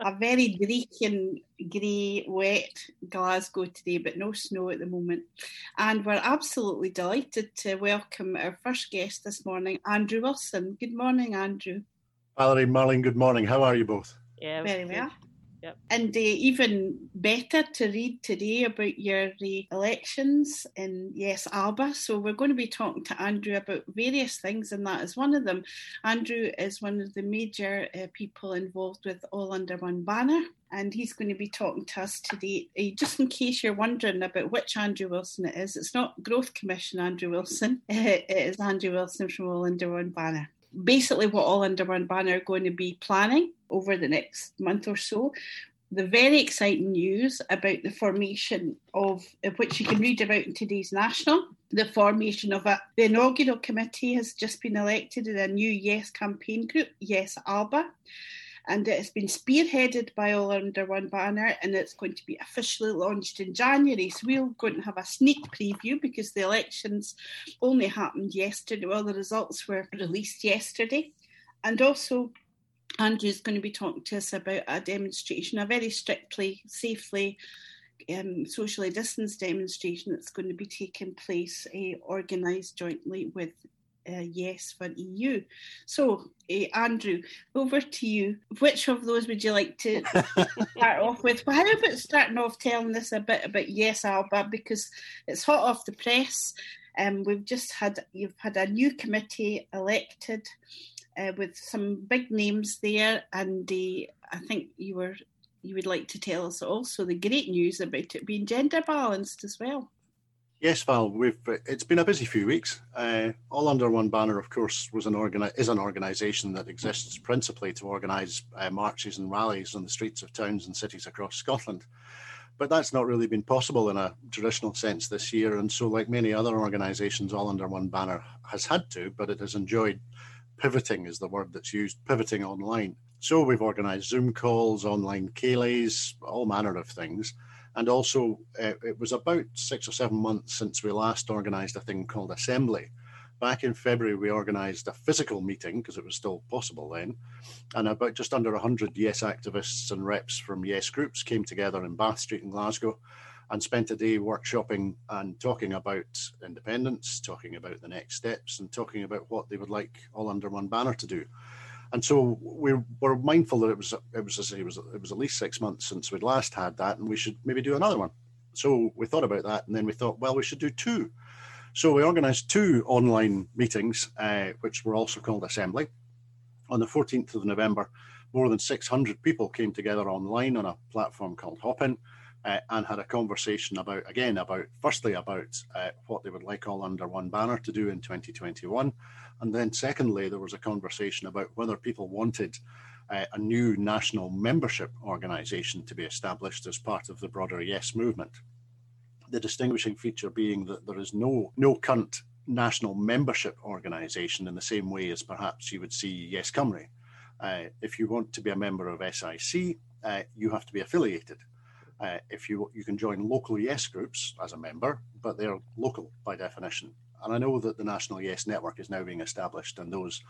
a very and grey, wet Glasgow today, but no snow at the moment. And we're absolutely delighted to welcome our first guest this morning, Andrew Wilson. Good morning, Andrew. Valerie, Marlene, good morning. How are you both? Yeah, very well. Yep. And uh, even better to read today about your uh, elections in Yes Alba. So we're going to be talking to Andrew about various things, and that is one of them. Andrew is one of the major uh, people involved with All Under One Banner. And he's going to be talking to us today. Uh, just in case you're wondering about which Andrew Wilson it is, it's not Growth Commission Andrew Wilson. it is Andrew Wilson from All Under One Banner basically what All Under One Banner are going to be planning over the next month or so. The very exciting news about the formation of, which you can read about in today's National, the formation of a, the inaugural committee has just been elected in a new Yes campaign group, Yes Alba and it has been spearheaded by All Under One Banner, and it's going to be officially launched in January. So we're going to have a sneak preview because the elections only happened yesterday. Well, the results were released yesterday, and also. Andrew's going to be talking to us about a demonstration, a very strictly, safely um, socially distanced demonstration that's going to be taking place, uh, organised jointly with uh, yes for EU. So, uh, Andrew, over to you. Which of those would you like to start off with? Well, how about starting off telling us a bit about Yes Alba because it's hot off the press. Um, we've just had you've had a new committee elected uh, with some big names there, and uh, I think you were you would like to tell us also the great news about it being gender balanced as well. Yes, Val, we've it's been a busy few weeks. Uh, All under one banner, of course, was an organi- is an organisation that exists principally to organise uh, marches and rallies on the streets of towns and cities across Scotland. But that's not really been possible in a traditional sense this year, and so, like many other organisations, All Under One Banner has had to, but it has enjoyed pivoting, is the word that's used, pivoting online. So we've organised Zoom calls, online ceilidhs, all manner of things and also, uh, it was about six or seven months since we last organised a thing called Assembly. Back in February, we organised a physical meeting because it was still possible then, and about just under 100 Yes activists and reps from Yes groups came together in Bath Street in Glasgow and spent a day workshopping and talking about independence, talking about the next steps, and talking about what they would like all under one banner to do and so we were mindful that it was it was it was it was at least six months since we'd last had that, and we should maybe do another one. So we thought about that, and then we thought, well, we should do two. So we organised two online meetings, uh, which were also called Assembly. On the 14th of November, more than 600 people came together online on a platform called Hopin uh, and had a conversation about, again, about firstly about uh, what they would like all under one banner to do in 2021, and then, secondly, there was a conversation about whether people wanted uh, a new national membership organisation to be established as part of the broader Yes movement. The distinguishing feature being that there is no no current national membership organisation in the same way as perhaps you would see Yes Cymru. Uh, if you want to be a member of SIC, uh, you have to be affiliated. Uh, if you you can join local Yes groups as a member, but they're local by definition. And I know that the National Yes Network is now being established, and those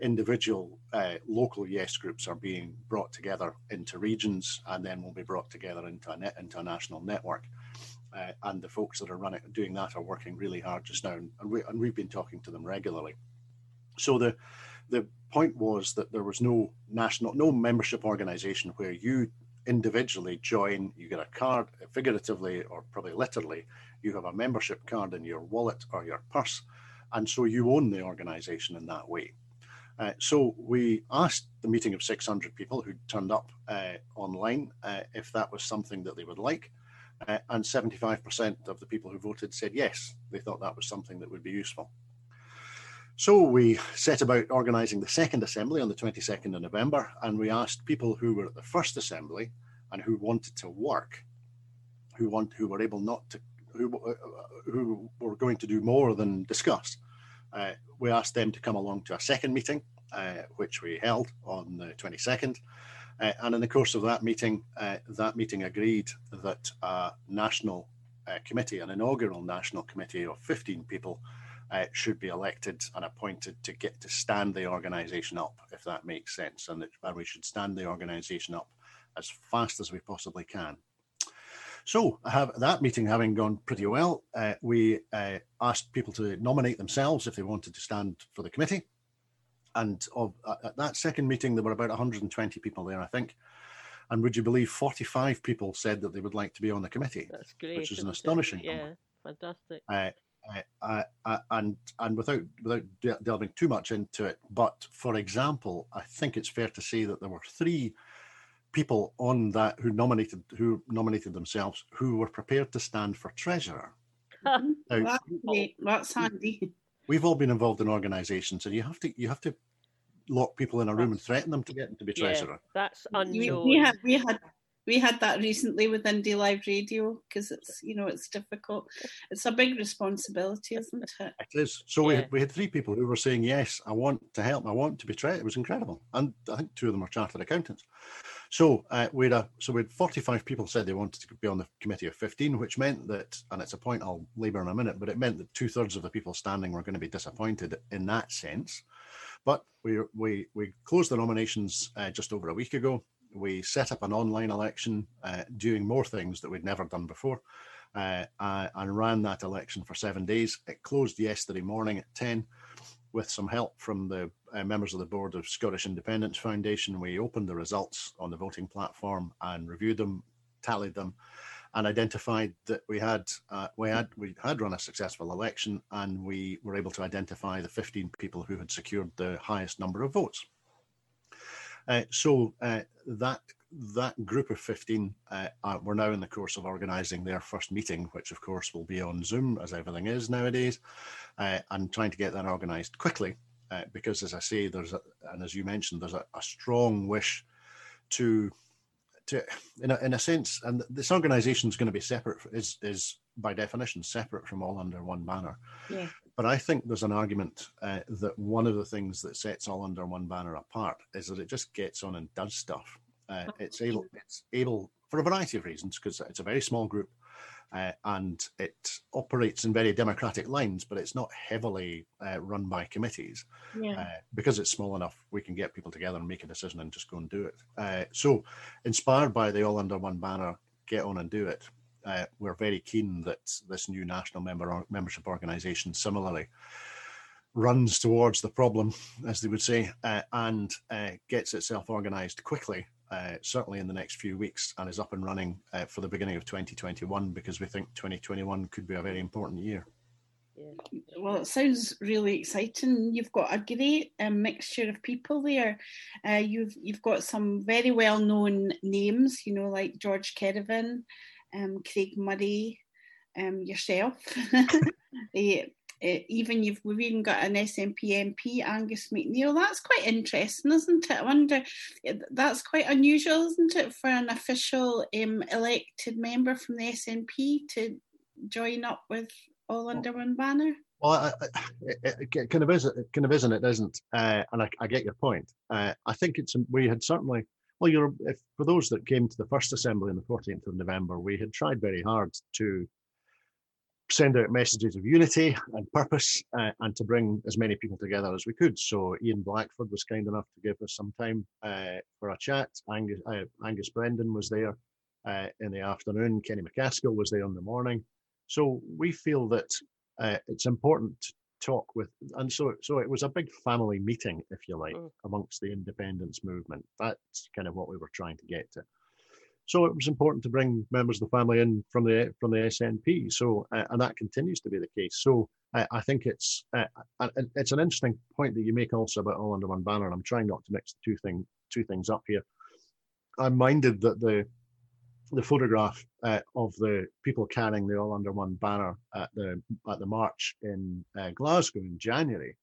individual uh, local Yes groups are being brought together into regions and then will be brought together into a, net, into a national network. Uh, and the folks that are running doing that are working really hard just now, and, we, and we've been talking to them regularly. So the the point was that there was no national, no membership organisation where you individually join, you get a card, figuratively or probably literally, you have a membership card in your wallet or your purse, and so you own the organization in that way. Uh, so we asked the meeting of 600 people who turned up uh, online uh, if that was something that they would like. Uh, and 75% of the people who voted said yes, they thought that was something that would be useful. So we set about organising the second assembly on the 22nd of November, and we asked people who were at the first assembly and who wanted to work, who want who were able not to who who were going to do more than discuss. Uh, we asked them to come along to a second meeting, uh, which we held on the 22nd. Uh, and in the course of that meeting, uh, that meeting agreed that a national uh, committee, an inaugural national committee of 15 people, uh, should be elected and appointed to get to stand the organisation up, if that makes sense, and that and we should stand the organisation up as fast as we possibly can. So, have that meeting having gone pretty well, uh, we uh, asked people to nominate themselves if they wanted to stand for the committee. And of, uh, at that second meeting, there were about 120 people there, I think. And would you believe 45 people said that they would like to be on the committee? That's great. Which is an astonishing yeah, number. fantastic. Uh, uh, uh, and and without without delving too much into it, but for example, I think it's fair to say that there were three people on that who nominated who nominated themselves who were prepared to stand for treasurer. now, that's, that's handy. We've all been involved in organisations, and you have to you have to lock people in a room and threaten them to get them to be treasurer. Yeah, that's unknown. We, we had we had we had that recently with Indy Live Radio because it's you know it's difficult. It's a big responsibility, isn't it? It is. So yeah. we had, we had three people who were saying yes, I want to help, I want to be treasurer. It was incredible, and I think two of them are chartered accountants. So uh, we had a, so we had 45 people said they wanted to be on the committee of 15, which meant that, and it's a point I'll labour in a minute, but it meant that two thirds of the people standing were going to be disappointed in that sense. But we we we closed the nominations uh, just over a week ago we set up an online election uh, doing more things that we'd never done before uh, and ran that election for seven days. It closed yesterday morning at 10 with some help from the uh, members of the board of Scottish Independence Foundation. We opened the results on the voting platform and reviewed them, tallied them, and identified that we had uh, we had we had run a successful election, and we were able to identify the 15 people who had secured the highest number of votes. Uh, so uh, that that group of 15 uh, are, we're now in the course of organising their first meeting, which of course will be on Zoom as everything is nowadays, uh, and trying to get that organised quickly. Uh, because as I say, there's a, and as you mentioned, there's a, a strong wish to to in a, in a sense, and this organisation is going to be separate is is by definition separate from all under one banner. Yeah. But I think there's an argument uh, that one of the things that sets all under one banner apart is that it just gets on and does stuff. Uh, it's able, it's able for a variety of reasons because it's a very small group. Uh, and it operates in very democratic lines, but it's not heavily uh, run by committees. Yeah. Uh, because it's small enough, we can get people together and make a decision and just go and do it. Uh, so, inspired by the All Under One banner, get on and do it uh, we're very keen that this new national member membership organisation similarly runs towards the problem, as they would say, uh, and uh, gets itself organised quickly, uh, certainly in the next few weeks, and is up and running uh, for the beginning of 2021 because we think 2021 could be a very important year. Yeah. Well, it sounds really exciting. You've got a great um, mixture of people there. Uh, you've you've got some very well known names, you know, like George Kerevan, um, Craig Murray, um, yourself. uh, even you've we've even got an SNP MP, Angus MacNeil. That's quite interesting, isn't it? I wonder. That's quite unusual, isn't it, for an official um, elected member from the SNP to join up with all under one banner. Well, it, it, kind of is, it kind of is, and it isn't. Uh, and I, I, get your point. Uh, I think it's we had certainly well, you're, if, for those that came to the first assembly on the 14th of November, we had tried very hard to send out messages of unity and purpose uh, and to bring as many people together as we could. So Ian Blackford was kind enough to give us some time uh, for a chat. Angus, uh, Angus Brendan was there uh, in the afternoon. Kenny MacAskill was there in the morning. So we feel that uh, it's important to talk with, and so so it was a big family meeting, if you like, mm. amongst the independence movement. That's kind of what we were trying to get to. So it was important to bring members of the family in from the from the SNP. So uh, and that continues to be the case. So uh, I think it's uh, it's an interesting point that you make also about all under one banner. And I'm trying not to mix the two thing two things up here. I'm minded that the the photograph uh, of the people carrying the All Under One banner at the at the march in uh, Glasgow in January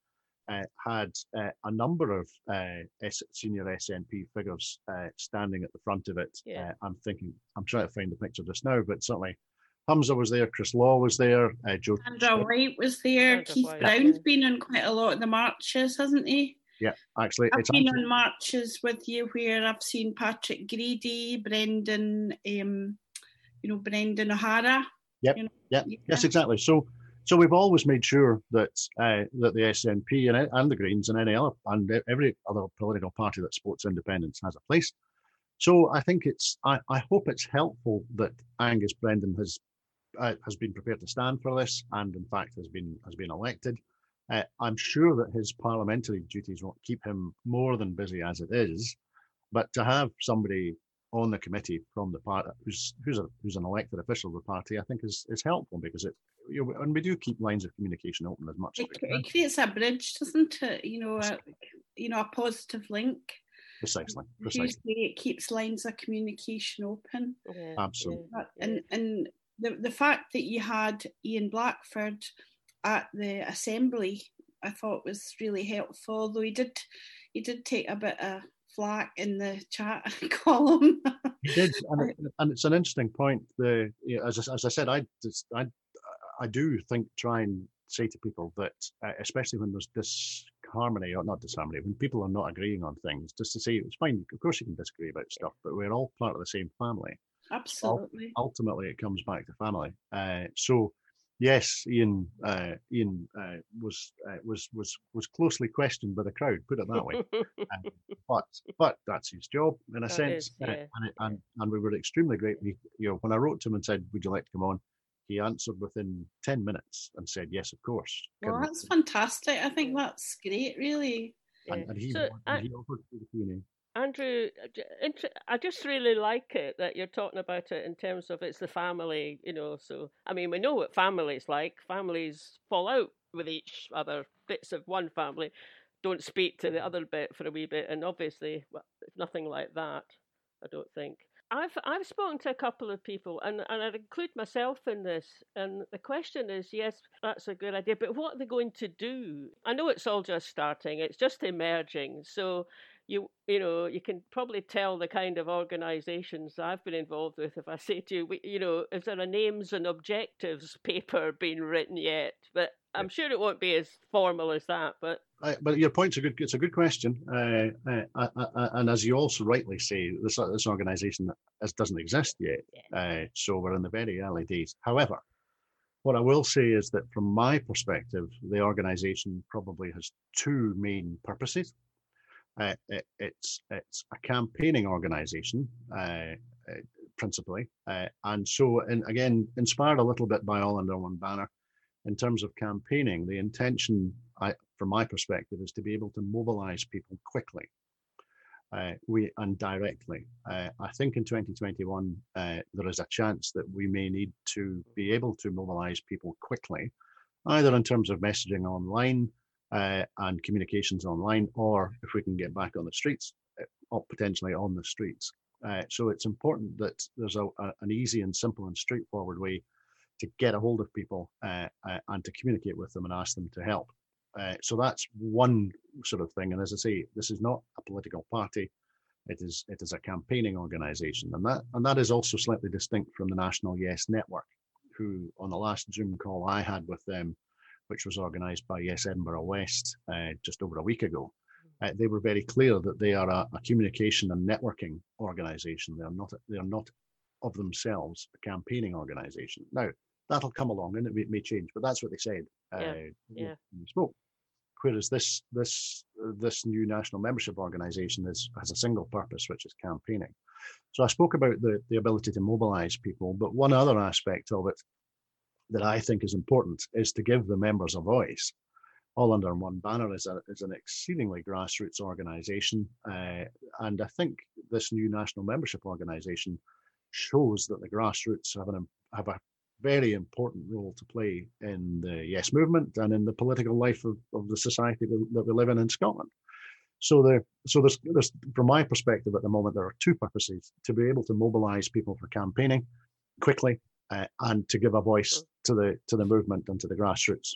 uh, had uh, a number of uh, senior SNP figures uh, standing at the front of it. Yeah. I'm thinking, I'm trying to find the picture just now, but certainly Humza was there, Chris Law was there, Joe. Sandra White was there. Sandra Keith White. Brown's been on quite a lot of the marches, hasn't he? Yeah, actually, I've been actually... on marches with you where I've seen Patrick Grady, Brendan, um, you know, Brendan O'Hara. Yep. You know, yep. Yeah. Yes, exactly. So, so we've always made sure that uh, that the SNP and, and the Greens and any other and every other political party that supports independence has a place. so I think it's I, I hope it's helpful that Angus Brendan has uh, has been prepared to stand for this and in fact has been has been elected. Uh, I'm sure that his parliamentary duties won't keep him more than busy as it is, but to have somebody on the committee from the party who's who's a who's an elected official of the party, I think is is helpful because it you know, and we do keep lines of communication open as much. It, as it creates a bridge, doesn't it? You know, a, you know, a positive link. Precisely. Precisely. It keeps lines of communication open. Yeah. Absolutely. And and the the fact that you had Ian Blackford at the assembly, I thought was really helpful. Though he did he did take a bit of flack in the chat column. did, and, it, and, it's an interesting point. The you know, as, as I said, I just I I do think try and say to people that, uh, especially when there's disharmony or not disharmony, when people are not agreeing on things, just to say it's fine. Of course, you can disagree about stuff, but we're all part of the same family. Absolutely. Ultimately, it comes back to family. Uh, so, yes, Ian uh, Ian uh, was uh, was was was closely questioned by the crowd. Put it that way. Um, but but that's his job in a that sense, is, uh, yeah. and, it, and and we were extremely grateful. You know, when I wrote to him and said, "Would you like to come on?" he answered within 10 minutes and said, Yes, of course. Well, that's fantastic. I think that's great, really. And, and he, so, and he offered the Q&A. Andrew, uh, I just really like it that you're talking about it in terms of it's the family, you know. So, I mean, we know what families like. Families fall out with each other. Bits of one family don't speak to the mm-hmm. other bit for a wee bit, and obviously, well, nothing like that. I don't think. I've I've spoken to a couple of people, and, and I'd include myself in this. And the question is, yes, that's a good idea, but what are they going to do? I know it's all just starting; it's just emerging. So you you know you can probably tell the kind of organisations I've been involved with if I say to you, you know, is there a names and objectives paper being written yet? But I'm sure it won't be as formal as that, but uh, but your point's a good. It's a good question, uh, uh, uh, uh and as you also rightly say, this this organisation doesn't exist yet, uh, so we're in the very early days. However, what I will say is that from my perspective, the organisation probably has two main purposes. It, it's it's a campaigning organisation principally, and so and again inspired a little bit by All Under One Banner in terms of campaigning, the intention, I, from my perspective, is to be able to mobilize people quickly. Uh, we and directly. Uh, I think in 2021 uh, there is a chance that we may need to be able to mobilize people quickly, either in terms of messaging online uh, and communications online, or if we can get back on the streets, uh, or potentially on the streets. Uh, so it's important that there's a, a, an easy and simple and straightforward way to get a hold of people uh, uh, and to communicate with them and ask them to help. Uh, so that's one sort of thing. And as I say, this is not a political party; it is it is a campaigning organisation, and that and that is also slightly distinct from the National Yes Network, who on the last Zoom call I had with them, which was organised by Yes Edinburgh West uh, just over a week ago. Uh, they were very clear that they are a, a communication and networking organisation. They are not. They are not of themselves a campaigning organisation. Now, that'll come along and it may, may change, but that's what they said. Yeah. Uh, yeah. spoke. Whereas this this this new national membership organisation is has a single purpose, which is campaigning. So I spoke about the the ability to mobilise people, but one other aspect of it that I think is important is to give the members a voice. All under one banner is, a, is an exceedingly grassroots organisation, uh, and I think this new national membership organisation shows that the grassroots have an have a very important role to play in the Yes movement and in the political life of, of the society that we live in in Scotland. So there, so there's, there's, from my perspective at the moment, there are two purposes: to be able to mobilise people for campaigning quickly, uh, and to give a voice to the to the movement and to the grassroots.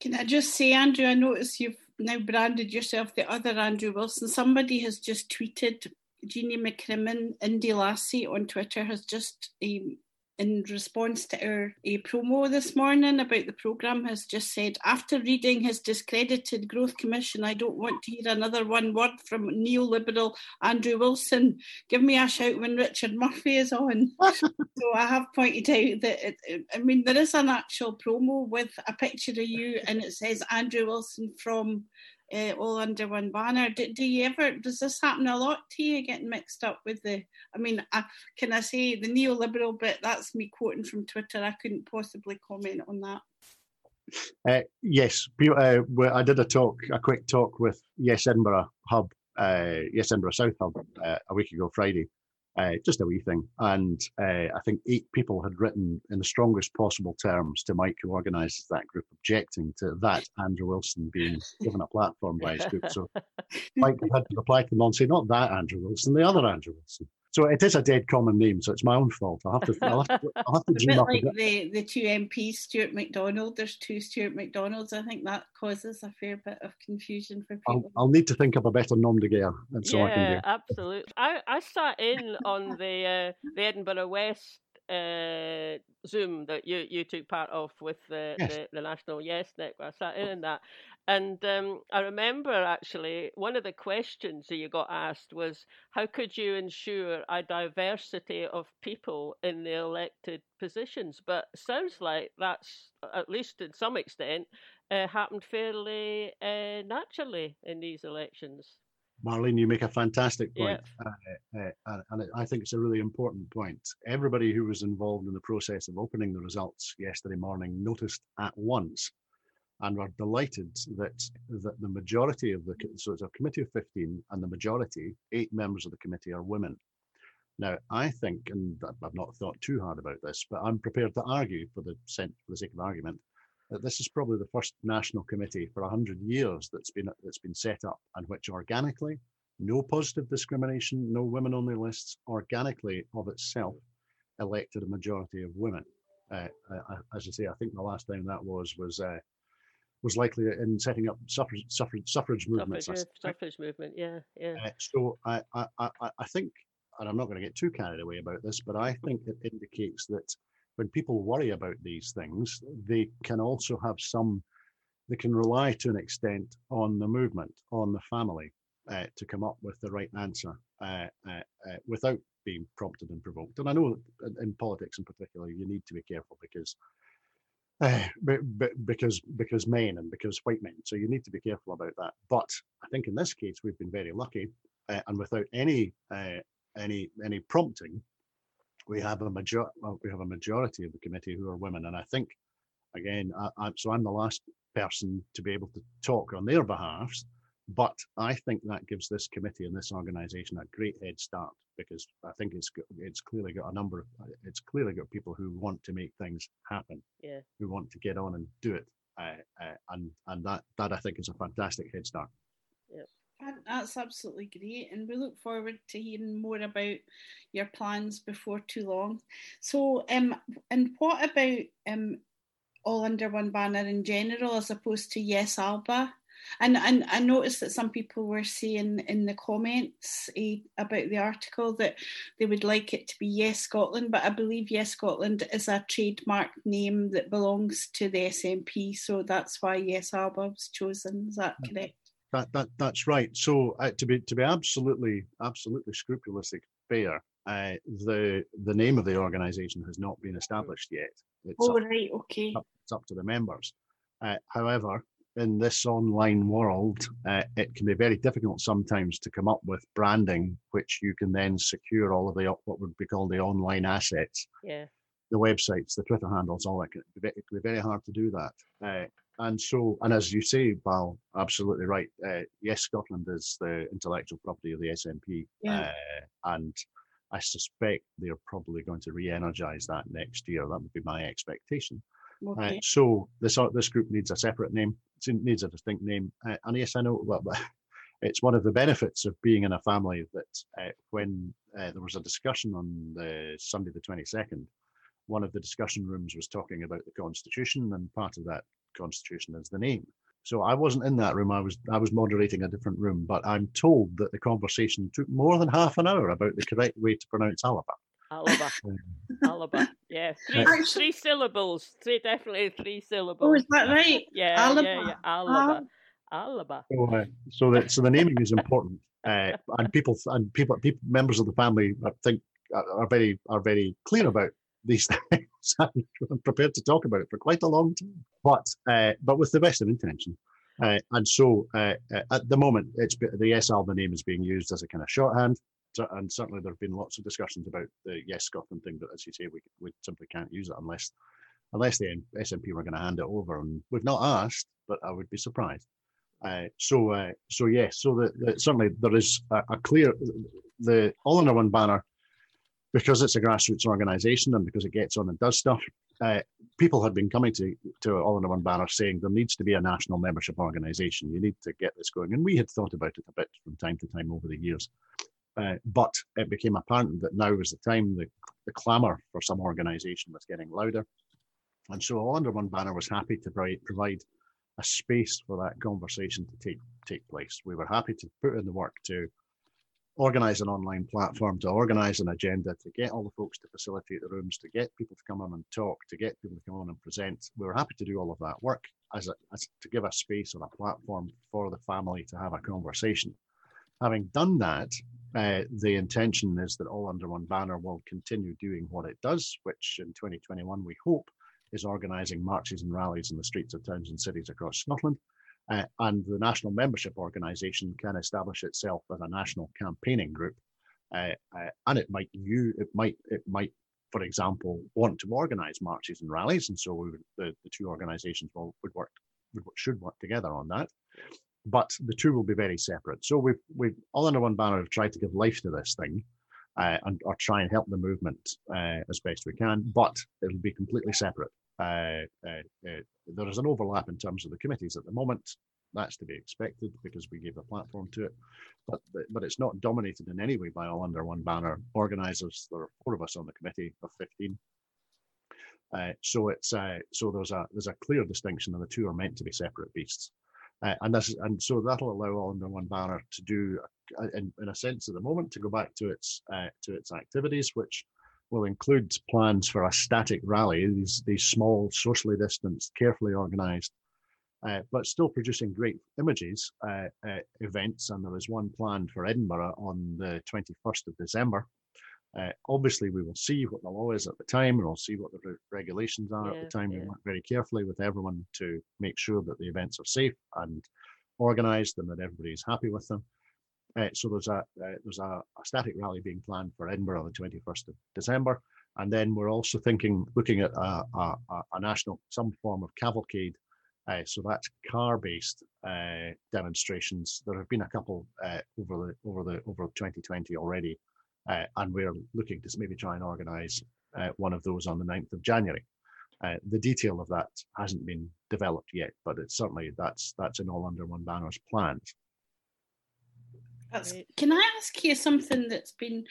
Can I just say, Andrew? I notice you've now branded yourself the other Andrew Wilson. Somebody has just tweeted Jeannie McCrimmon, Indy Lassie on Twitter has just um, in response to our a promo this morning about the programme has just said after reading his discredited growth commission i don't want to hear another one word from neoliberal andrew wilson. Give me a shout when richard murphy is on. So i have pointed out that it, i mean there is an actual promo with a picture of you and it says andrew wilson from uh, all under one banner. Do, do, you ever, does this happen a lot to you, getting mixed up with the, I mean, I, can I say the neoliberal bit? That's me quoting from Twitter. I couldn't possibly comment on that. Uh, yes, uh, I did a talk, a quick talk with Yes Edinburgh Hub, uh, Yes Edinburgh South Hub uh, a week ago Friday, uh, just a wee thing. And uh, I think eight people had written in the strongest possible terms to Mike, who organises that group, objecting to that Andrew Wilson being given a platform by his group. So Mike had to reply to them and say, not that Andrew Wilson, the other Andrew Wilson. So it is a dead common name, so it's my own fault. I'll have to, I'll have to, I'll have to dream up like the, the two MPs, Stuart McDonald. There's two Stuart McDonalds. I think that causes a fair bit of confusion for people. I'll, I'll need to think of a better nom de guerre. So yeah, I can do. absolutely. I, I sat in on the uh, the Edinburgh West uh, Zoom that you, you took part of with the, yes. the, the, National Yes Network. I sat in on that. And um, I remember actually one of the questions that you got asked was how could you ensure a diversity of people in the elected positions? But sounds like that's, at least in some extent, uh, happened fairly uh, naturally in these elections. Marlene, you make a fantastic point, yeah. uh, uh, and I think it's a really important point. Everybody who was involved in the process of opening the results yesterday morning noticed at once and were delighted that, that the majority of the, so it's a committee of 15, and the majority, eight members of the committee, are women. Now, I think, and I've not thought too hard about this, but I'm prepared to argue for the, sake of argument that this is probably the first national committee for 100 years that's been that's been set up and which organically no positive discrimination no women only lists organically of itself elected a majority of women uh, uh, as I say I think the last time that was was uh, was likely in setting up suffrage suffrage, suffrage movements suffrage, suffrage movement yeah yeah uh, so I, I I I think and I'm not going to get too carried away about this but I think it indicates that when people worry about these things, they can also have some, they can rely to an extent on the movement, on the family uh, to come up with the right answer uh, uh, uh without being prompted and provoked. And I know in politics in particular, you need to be careful because. Uh, because because men and because white men, so you need to be careful about that. But I think in this case we've been very lucky, uh, and without any any any prompting, we have a major well, we have a majority of the committee who are women, and I think again, I, I, so I'm the last person to be able to talk on their behalfs, but I think that gives this committee and this organisation a great head start because I think it's it's clearly got a number of it's clearly got people who want to make things happen, yeah, who want to get on and do it, uh, uh, and and that that I think is a fantastic head start. Yeah. That's absolutely great, and we look forward to hearing more about your plans before too long. So, um, and what about um, all under one banner in general, as opposed to Yes Alba? And and I noticed that some people were saying in the comments uh, about the article that they would like it to be Yes Scotland, but I believe Yes Scotland is a trademark name that belongs to the SNP, so that's why Yes was chosen. Is that correct? That, that that's right. So uh, to be to be absolutely absolutely scrupulously fair, uh, the the name of the organisation has not been established yet. It's oh up, right, okay. Up, it's up to the members. Uh, however, in this online world, uh, it can be very difficult sometimes to come up with branding, which you can then secure all of the what would be called the online assets. Yeah. The websites, the Twitter handles, all that. It can be very hard to do that. Uh, and so, and as you say, Val, absolutely right. Uh, yes, Scotland is the intellectual property of the SNP, yeah. uh, and I suspect they're probably going to re-energise that next year. That would be my expectation. Uh, okay. Uh, so this uh, this group needs a separate name. It needs a distinct name. Uh, and yes, I know. Well, it's one of the benefits of being in a family that when there was a discussion on the Sunday the twenty second, one of the discussion rooms was talking about the constitution, and part of that constitution is the name. So I wasn't in that room. I was I was moderating a different room, but I'm told that the conversation took more than half an hour about the correct way to pronounce Alaba. Alaba. Alaba. Yeah, three, three syllables. Three definitely three syllables. Oh, is that right? Yeah, Alaba. yeah, yeah. Alaba. Alaba. So, uh, so, the, so the naming is important, uh, and people and people, people members of the family, I think, are very are very clear about these things. I'm prepared to talk about it for quite a long time, but uh, but with the best of intention. Uh, and so uh, uh, at the moment, it's the Yes Alba name is being used as a kind of shorthand. And certainly there have been lots of discussions about the Yes Scotland thing, but as you say, we, we simply can't use it unless unless the SNP were going to hand it over. And we've not asked, but I would be surprised. Uh, so, uh, so yes, so the, the, certainly there is a, a, clear the all under one banner because it's a grassroots organisation and because it gets on and does stuff. Uh, people had been coming to to all under one banner saying there needs to be a national membership organisation. You need to get this going, and we had thought about it a bit from time to time over the years. Uh, but it became apparent that now was the time the, the clamour for some organisation was getting louder. And so Under One Banner was happy to provide a space for that conversation to take take place. We were happy to put in the work to organize an online platform, to organize an agenda, to get all the folks to facilitate the rooms, to get people to come on and talk, to get people to come on and present. We were happy to do all of that work as, a, as to give a space or a platform for the family to have a conversation. Having done that, uh, the intention is that All Under One Banner will continue doing what it does, which in 2021 we hope is organising marches and rallies in the streets of towns and cities across Scotland. Uh, and the national membership organisation can establish itself as a national campaigning group, uh, uh, and it might you it might it might, for example, want to organise marches and rallies, and so would, the the two organisations will would work would, should work together on that. But the two will be very separate. So we've we've all under one banner have tried to give life to this thing, uh, and or try and help the movement uh, as best we can. But it'll be completely separate. Uh, uh, uh, there is an overlap in terms of the committees at the moment. That's to be expected because we gave a platform to it, but but it's not dominated in any way by all under one banner organisers. There are four of us on the committee of fifteen. Uh, so it's so there's a there's a clear distinction, and the two are meant to be separate beasts. Uh, and this and so that'll allow all under one banner to do, in, in a sense, at the moment, to go back to its to its activities, which will include plans for a static rally, these, these small, socially distanced, carefully organised, uh, but still producing great images uh, uh, events. And there was one planned for Edinburgh on the 21st of December. Uh, obviously, we will see what the law is at the time, and we'll see what the re- regulations are yeah, at the time. Yeah. We work very carefully with everyone to make sure that the events are safe and organised and that everybody is happy with them. Uh, so there's a uh, there's a, a, static rally being planned for Edinburgh on the 21st of December, and then we're also thinking looking at a, a, a national some form of cavalcade. Uh, so that's car-based uh, demonstrations. There have been a couple uh, over the over the over 2020 already, uh, and we're looking to maybe try and organise one of those on the 9th of January. the detail of that hasn't been developed yet, but it's certainly that's that's in all under one banner's plans. That's, can I ask you something that's been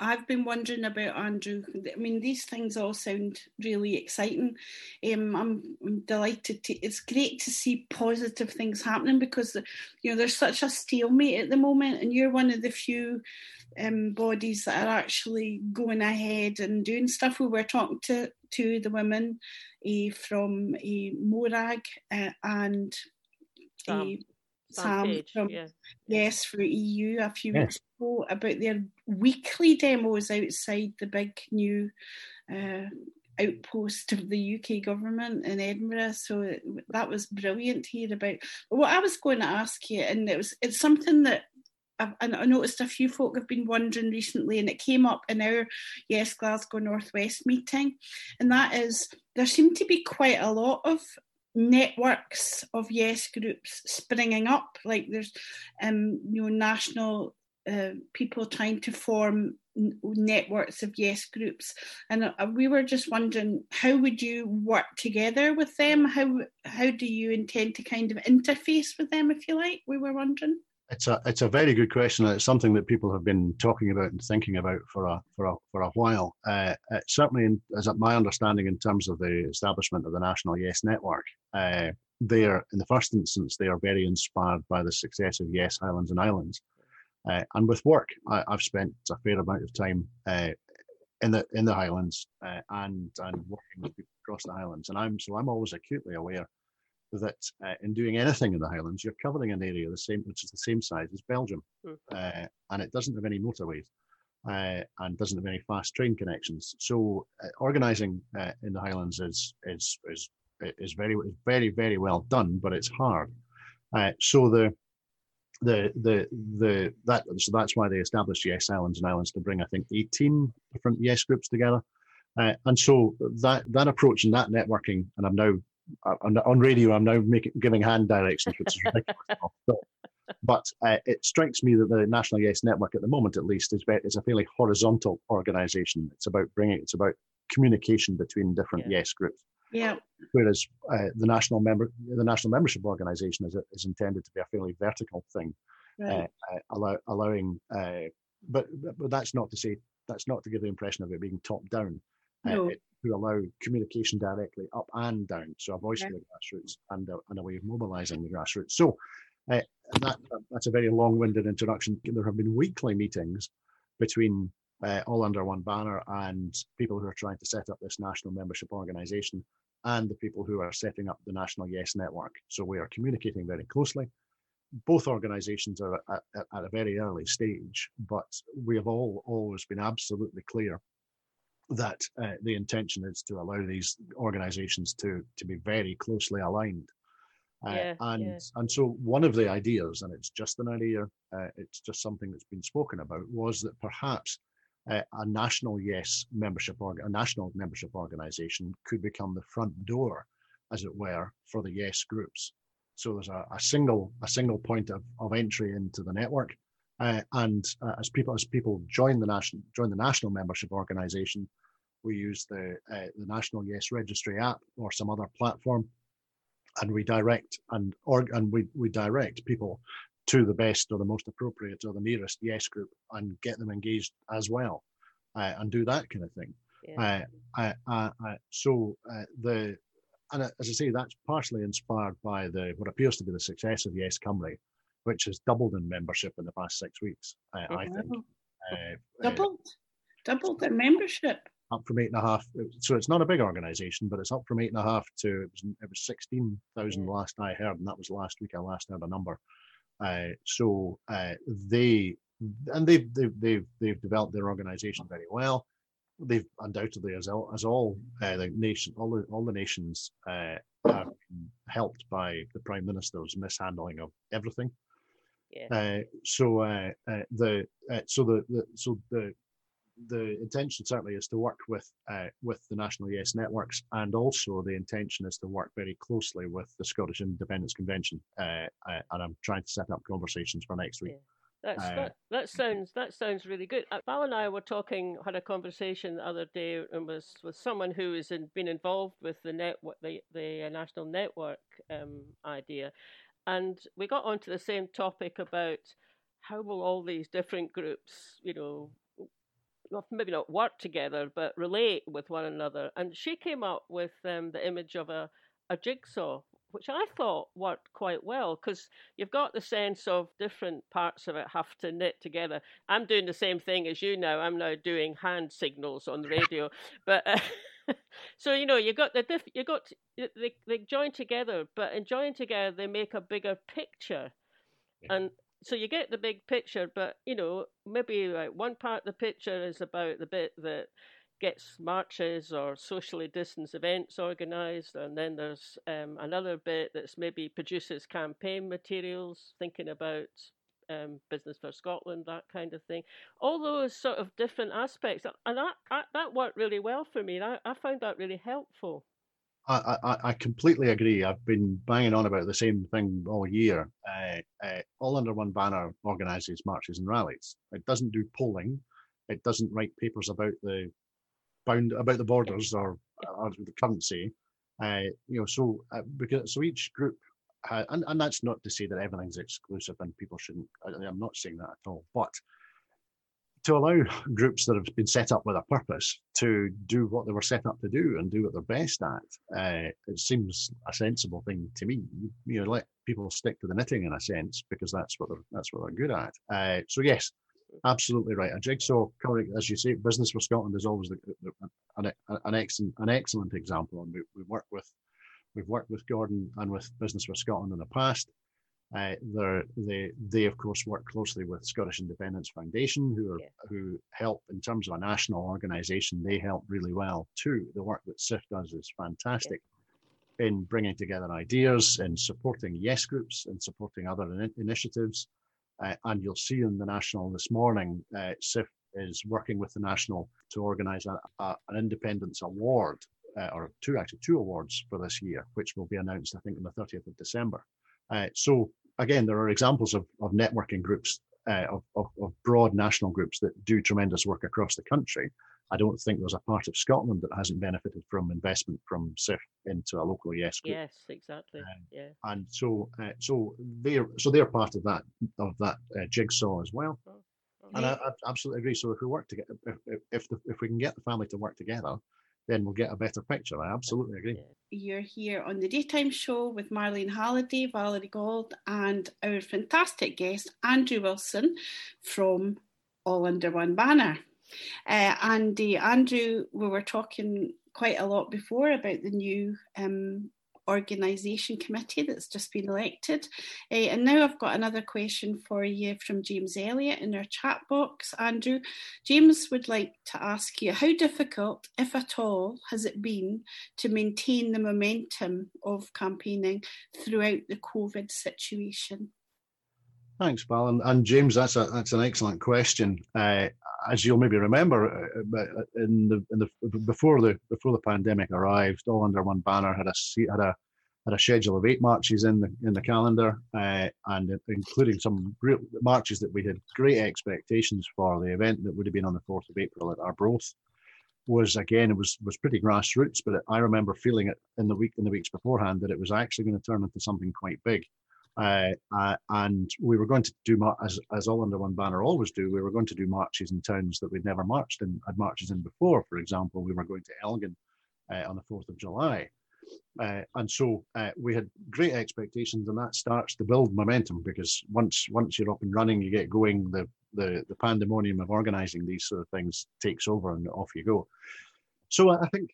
I've been wondering about Andrew? I mean, these things all sound really exciting. Um, I'm, I'm, delighted to. It's great to see positive things happening because you know there's such a stalemate at the moment, and you're one of the few um, bodies that are actually going ahead and doing stuff. We were talking to to the women uh, from uh, Morag uh, and. Um Sam from yeah. Yes for EU a few weeks ago about their weekly demos outside the big new uh, outpost of the UK government in Edinburgh. So that was brilliant to hear about. But what I was going to ask you, and it was it's something that I've, I noticed a few folk have been wondering recently, and it came up in our Yes Glasgow Northwest meeting, and that is there seem to be quite a lot of networks of yes groups springing up. Like there's um you know national uh, people trying to form n- networks of yes groups. And uh, we were just wondering how would you work together with them? How how do you intend to kind of interface with them if you like we were wondering it's a it's a very good question. It's something that people have been talking about and thinking about for a for a for a while. Uh, uh, certainly, in, as my understanding in terms of the establishment of the National Yes Network, uh, they are in the first instance they are very inspired by the success of Yes Highlands and Islands, uh, and with work I, have spent a fair amount of time uh, in the in the Highlands uh, and and working with people across the Highlands, and I'm so I'm always acutely aware that uh, in doing anything in the Highlands, you're covering an area the same, which is the same size as Belgium, mm. uh, and it doesn't have any motorways uh, and doesn't have any fast train connections. So, uh, organising uh, in the Highlands is is is is very very very well done, but it's hard. Uh, so the the the the that so that's why they established Yes Islands and Islands to bring I think 18 different Yes groups together, uh, and so that that approach and that networking, and I'm now I'm on radio. I'm now making giving hand directions, which is ridiculous. so, but uh, it strikes me that the National Yes Network, at the moment at least, is, is a fairly horizontal organisation. It's about bringing, it's about communication between different yeah. Yes groups. Yeah. Whereas uh, the national member, the national membership organisation is, is intended to be a fairly vertical thing, right. uh, uh allow, allowing. Uh, but but that's not to say that's not to give the impression of it being top down. Uh, no. It, to allow communication directly up and down. So a voice for the grassroots and a, and a way of mobilising the grassroots. So uh, that, that's a very long-winded introduction. There have been weekly meetings between uh, all under one banner and people who are trying to set up this national membership organisation and the people who are setting up the National Yes Network. So we are communicating very closely. Both organisations are at, at, a very early stage, but we have all always been absolutely clear that uh, the intention is to allow these organisations to to be very closely aligned uh, yeah, and yeah. and so one of the ideas, and it's just an idea, uh, it's just something that's been spoken about, was that perhaps uh, a national yes membership or a national membership organisation could become the front door, as it were, for the yes groups. So there's a, a single a single point of, of entry into the network, uh, and uh, as people as people join the national join the national membership organisation, we use the uh, the National Yes Registry app or some other platform and we direct and or and we, we direct people to the best or the most appropriate or the nearest yes group and get them engaged as well uh, and do that kind of thing yeah. uh, uh, uh so uh, the and as i say that's partially inspired by the what appears to be the success of yes cymru which has doubled in membership in the past six weeks i think doubled doubled their membership up from eight and a half. So it's not a big organisation, but it's up from eight and a half to it was it was sixteen thousand last I heard, and that was last week. I last heard a number. Uh, so uh, they and they've they've they've, they've developed their organisation very well. They've undoubtedly, as all as all uh, the nation, all the all the nations uh, helped by the prime minister's mishandling of everything. Yeah. Uh, so uh, the so the, the so the the intention certainly is to work with uh, with the National Yes networks, and also the intention is to work very closely with the Scottish Independence Convention. Uh, uh, and I'm trying to set up conversations for next week. Yeah. That's, uh, that, that sounds that sounds really good. Uh, Val and I were talking, had a conversation the other day, and was with someone who has in, been involved with the network, the the uh, national network um, idea, and we got onto the same topic about how will all these different groups, you know, maybe not work together, but relate with one another. And she came up with um, the image of a, a jigsaw, which I thought worked quite well because you've got the sense of different parts of it have to knit together. I'm doing the same thing as you now. I'm now doing hand signals on the radio, but. Uh, so you know you got the diff- you got they they join together, but in joining together they make a bigger picture, and so you get the big picture, but you know maybe like one part of the picture is about the bit that gets marches or socially distanced events organised, and then there's um, another bit that's maybe produces campaign materials, thinking about um, business for Scotland, that kind of thing. All those sort of different aspects, and that that worked really well for me. I, I found that really helpful. I, I, I, completely agree. I've been banging on about the same thing all year. Uh, uh, all under one banner organises marches and rallies. It doesn't do polling. It doesn't write papers about the bound about the borders or, or the currency. Uh, you know, so uh, because so each group, and and that's not to say that everything's exclusive and people shouldn't. I, I'm not saying that at all, but to allow groups that have been set up with a purpose to do what they were set up to do and do what they're best at, uh, it seems a sensible thing to me. You know, let people stick to the knitting in a sense because that's what they're that's what they're good at. Uh, so yes, absolutely right. A jigsaw covering, as you say, business for Scotland is always the, the, an, an excellent an excellent example, and we, we work with we've worked with Gordon and with Business for Scotland in the past. Uh, they, they of course work closely with Scottish Independence Foundation, who are, yeah. who help in terms of a national organisation. They help really well too. The work that SIF does is fantastic. in bringing together ideas, in supporting yes groups, in supporting other in- initiatives. Uh, and you'll see in the National this morning, uh, SIF is working with the National to organise a, a, an independence award, uh, or two actually two awards for this year, which will be announced I think on the 30th of December. Uh, so again, there are examples of, of networking groups, uh, of, of, of broad national groups that do tremendous work across the country. I don't think there's a part of Scotland that hasn't benefited from investment from SIF into a local yes group. Yes, exactly. Um, yeah. And so, uh, so they're so they're part of that of that uh, jigsaw as well. Oh, oh. And I, I, absolutely agree. So if we work together, if if if, the, if we can get the family to work together, then we'll get a better picture. I absolutely agree. You're here on the daytime show with Marlene Halliday, Valerie Gold, and our fantastic guest, Andrew Wilson from All Under One Banner. Uh, and uh, Andrew, we were talking quite a lot before about the new um, organisation committee that's just been elected. Uh, and now I've got another question for you from James Elliott in our chat box. Andrew, James would like to ask you how difficult, if at all, has it been to maintain the momentum of campaigning throughout the COVID situation? Thanks, Val. And, and, James, that's a that's an excellent question. Uh, as you'll maybe remember, uh, uh, in the in the before the before the pandemic arrived, all under one banner had a had a had a schedule of eight marches in the in the calendar, uh, and including some real marches that we had great expectations for. The event that would have been on the fourth of April at Arbroath was again it was was pretty grassroots, but I remember feeling it in the week in the weeks beforehand that it was actually going to turn into something quite big. Uh, uh, and we were going to do as as all under one banner always do. We were going to do marches in towns that we'd never marched in, had marches in before. For example, we were going to Elgin uh, on the fourth of July, uh, and so uh, we had great expectations, and that starts to build momentum because once once you're up and running, you get going. The the the pandemonium of organising these sort of things takes over, and off you go. So I think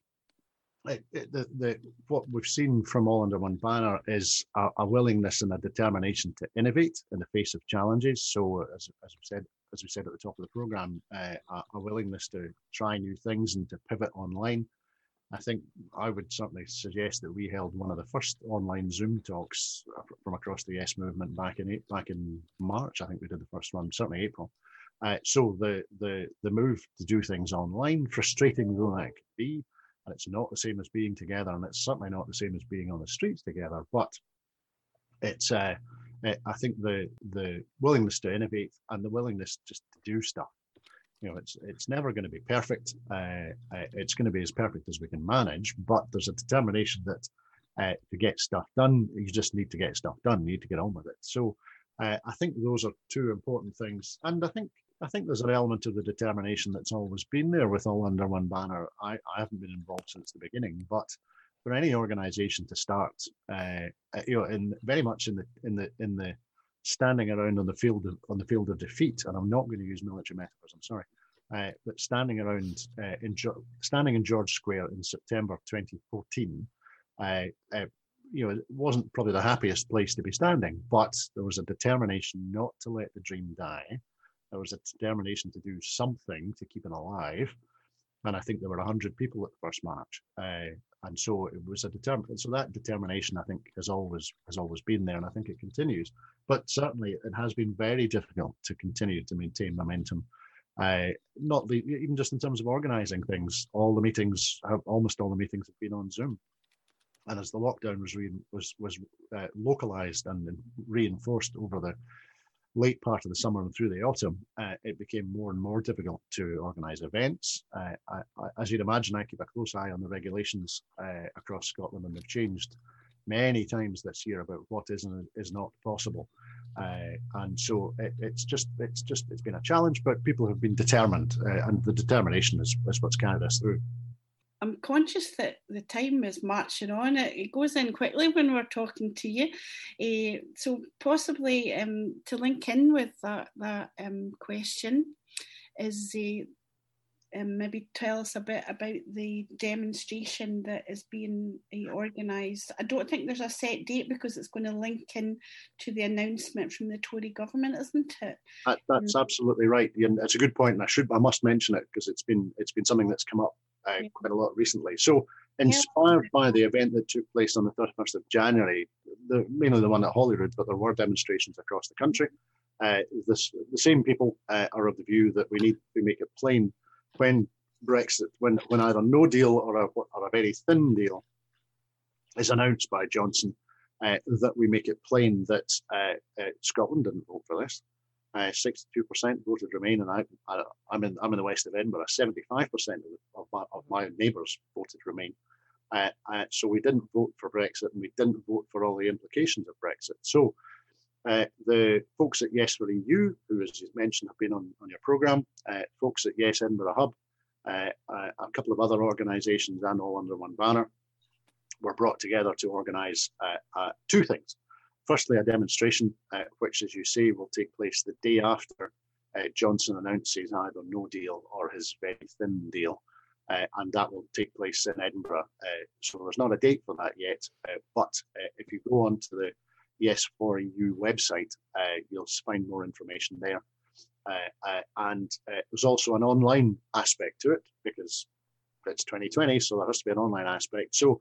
it, the, the, what we've seen from All Under One Banner is a, a, willingness and a determination to innovate in the face of challenges. So, as, as we said, as we said at the top of the program, uh, a, a, willingness to try new things and to pivot online. I think I would certainly suggest that we held one of the first online Zoom talks from across the Yes movement back in back in March. I think we did the first one, certainly April. Uh, so the the the move to do things online, frustrating though that could be, it's not the same as being together, and it's certainly not the same as being on the streets together. But it's, uh, it, I think, the the willingness to innovate and the willingness just to do stuff. You know, it's it's never going to be perfect. Uh, uh, it's going to be as perfect as we can manage, but there's a determination that uh, to get stuff done, you just need to get stuff done. You need to get on with it. So. Uh, I think those are two important things, and I think I think there's an element of the determination that's always been there with all under one banner. I, I haven't been involved since the beginning, but for any organisation to start, uh, uh, you know, in very much in the in the in the standing around on the field of, on the field of defeat, and I'm not going to use military metaphors. I'm sorry, uh, but standing around uh, in standing in George Square in September 2014, uh, uh, you know, it wasn't probably the happiest place to be standing, but there was a determination not to let the dream die there was a determination to do something to keep it alive. And I think there were 100 people at the first march. Uh, and so it was a determined, so that determination, I think, has always has always been there, and I think it continues. But certainly, it has been very difficult to continue to maintain momentum. Uh, not the, even just in terms of organising things. All the meetings, have, almost all the meetings, have been on Zoom. And as the lockdown was re, was was uh, localised and reinforced over the late part of the summer and through the autumn, uh, it became more and more difficult to organise events. Uh, I, I, as you'd imagine, I keep a close eye on the regulations uh, across Scotland, and they've changed many times this year about what is and is not possible. Uh, and so it, it's just it's just it's been a challenge, but people have been determined, uh, and the determination is, is what's carried us through. I'm conscious that the time is marching on. It, it goes in quickly when we're talking to you. Uh, so possibly um, to link in with that, that um, question is uh, um, maybe tell us a bit about the demonstration that is being uh, organised. I don't think there's a set date because it's going to link in to the announcement from the Tory government, isn't it? That, that's um, absolutely right. And it's a good point, and I should I must mention it because it's been it's been something that's come up uh, quite a lot recently. So inspired by the event that took place on the 31st of January, the, mainly the one at Holyrood, but there were demonstrations across the country. Uh, this, the same people uh, are of the view that we need to make it plain when Brexit, when, when either no deal or a, or a very thin deal is announced by Johnson, uh, that we make it plain that uh, uh, Scotland didn't vote for this. 62% voted Remain, and I, am in I'm in the west of Edinburgh. 75% of, my, of my neighbours voted Remain. Uh, uh, so we didn't vote for Brexit, and we didn't vote for all the implications of Brexit. So uh, the folks at Yes for EU, who as you mentioned have been on, on your programme, folks at Yes Edinburgh Hub, a couple of other organisations, and all under one banner, were brought together to organise uh, uh, two things. Firstly, a demonstration, uh, which, as you say, will take place the day after uh, Johnson announces either no deal or his very thin deal. Uh, and that will take place in Edinburgh. Uh, so there's not a date for that yet. but if you go onto the Yes for EU website, you'll find more information there. and there's also an online aspect to it because it's 2020, so there has to be an online aspect. So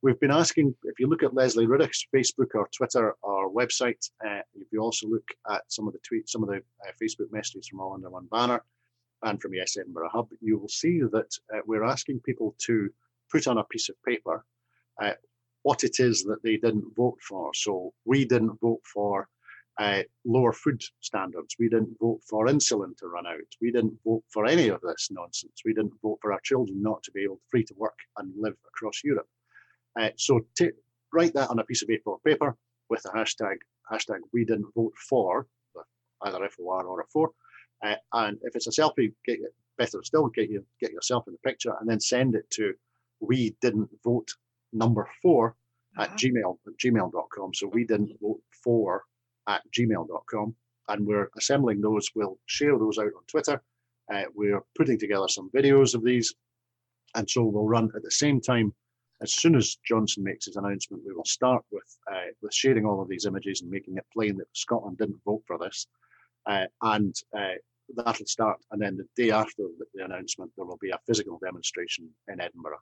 We've been asking, if you look at Lesley Riddoch's Facebook or Twitter or website, uh, if you also look at some of the tweets, some of the uh, Facebook messages from All Under One Banner and from Yes Edinburgh Hub, you will see that uh, we're asking people to put on a piece of paper uh, what it is that they didn't vote for. So we didn't vote for uh, lower food standards. We didn't vote for insulin to run out. We didn't vote for any of this nonsense. We didn't vote for our children not to be able free to work and live across Europe. Uh, so t- write that on a piece of A4 paper with the hashtag hashtag we didn't vote for either FOR or a four. Uh, and if it's a selfie, get it, better still, get you get yourself in the picture and then send it to we didn't vote number four at uh-huh. gmail at gmail.com. So we didn't vote for at gmail.com. And we're assembling those. We'll share those out on Twitter. Uh, we're putting together some videos of these. And so we'll run at the same time as soon as Johnson makes his announcement, we will start with uh, with sharing all of these images and making it plain that Scotland didn't vote for this, uh, and uh, that'll start. And then the day after the, the, announcement, there will be a physical demonstration in Edinburgh.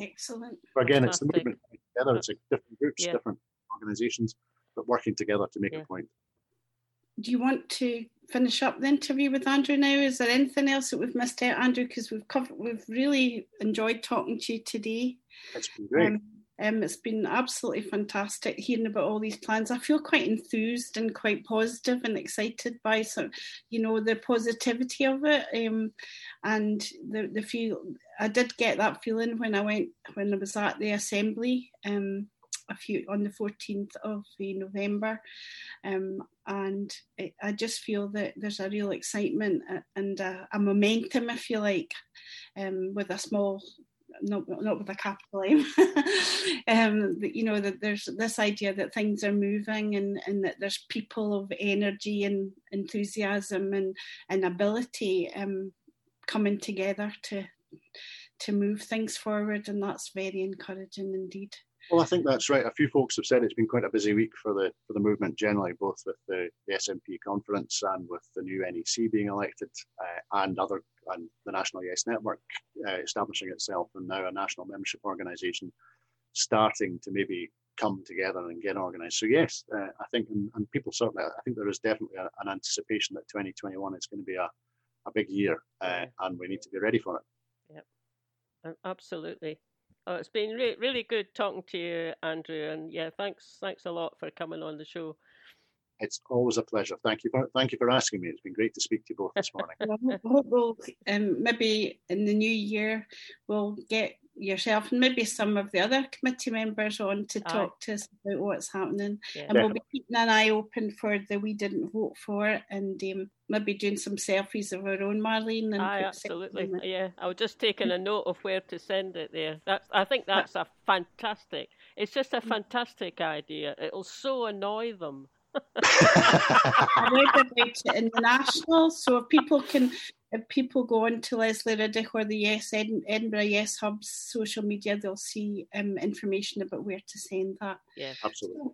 Excellent. But again, it's the movement together. It's different groups, yeah. different organisations, but working together to make yeah. a point do you want to finish up the interview with Andrew now? Is there anything else that we've missed out, Andrew? Because we've covered, we've really enjoyed talking to you today. It's been great. Um, um, it's been absolutely fantastic hearing about all these plans. I feel quite enthused and quite positive and excited by some, you know, the positivity of it. Um, and the the feel I did get that feeling when I went when I was at the assembly. Um, a few on the 14th of November. Um, and it, I just feel that there's a real excitement and a, a momentum, if you like, um, with a small not not with a capital M. um, you know that there's this idea that things are moving and, and that there's people of energy and enthusiasm and, and ability um, coming together to to move things forward, and that's very encouraging indeed. Well, I think that's right. A few folks have said it's been quite a busy week for the for the movement generally, both with the, the SNP conference and with the new NEC being elected, uh, and other and the National Yes Network uh, establishing itself, and now a national membership organisation starting to maybe come together and get organised. So yes, uh, I think, and, and, people certainly, I think there is definitely a, an anticipation that 2021 is going to be a, a big year, uh, and we need to be ready for it. Yep, absolutely. Oh, it's been re- really good talking to you, Andrew, and yeah, thanks, thanks a lot for coming on the show. It's always a pleasure. Thank you for thank you for asking me. It's been great to speak to you both this morning. well, we'll, um, maybe in the new year we'll get yourself and maybe some of the other committee members on to talk Aye. to us about what's happening. Yeah. And we'll be keeping an eye open for the We Didn't Vote For and um, maybe doing some selfies of our own, Marlene. And Aye, absolutely. Yeah, I was just taking a note of where to send it there. That's, I think that's a fantastic, it's just a mm. fantastic idea. It'll so annoy them. I read about it in the National, so if people can if people go on to Lesley Riddoch or the Yes Edinburgh Yes Hub's social media, they'll see um, information about where to send that. Yeah, absolutely. So,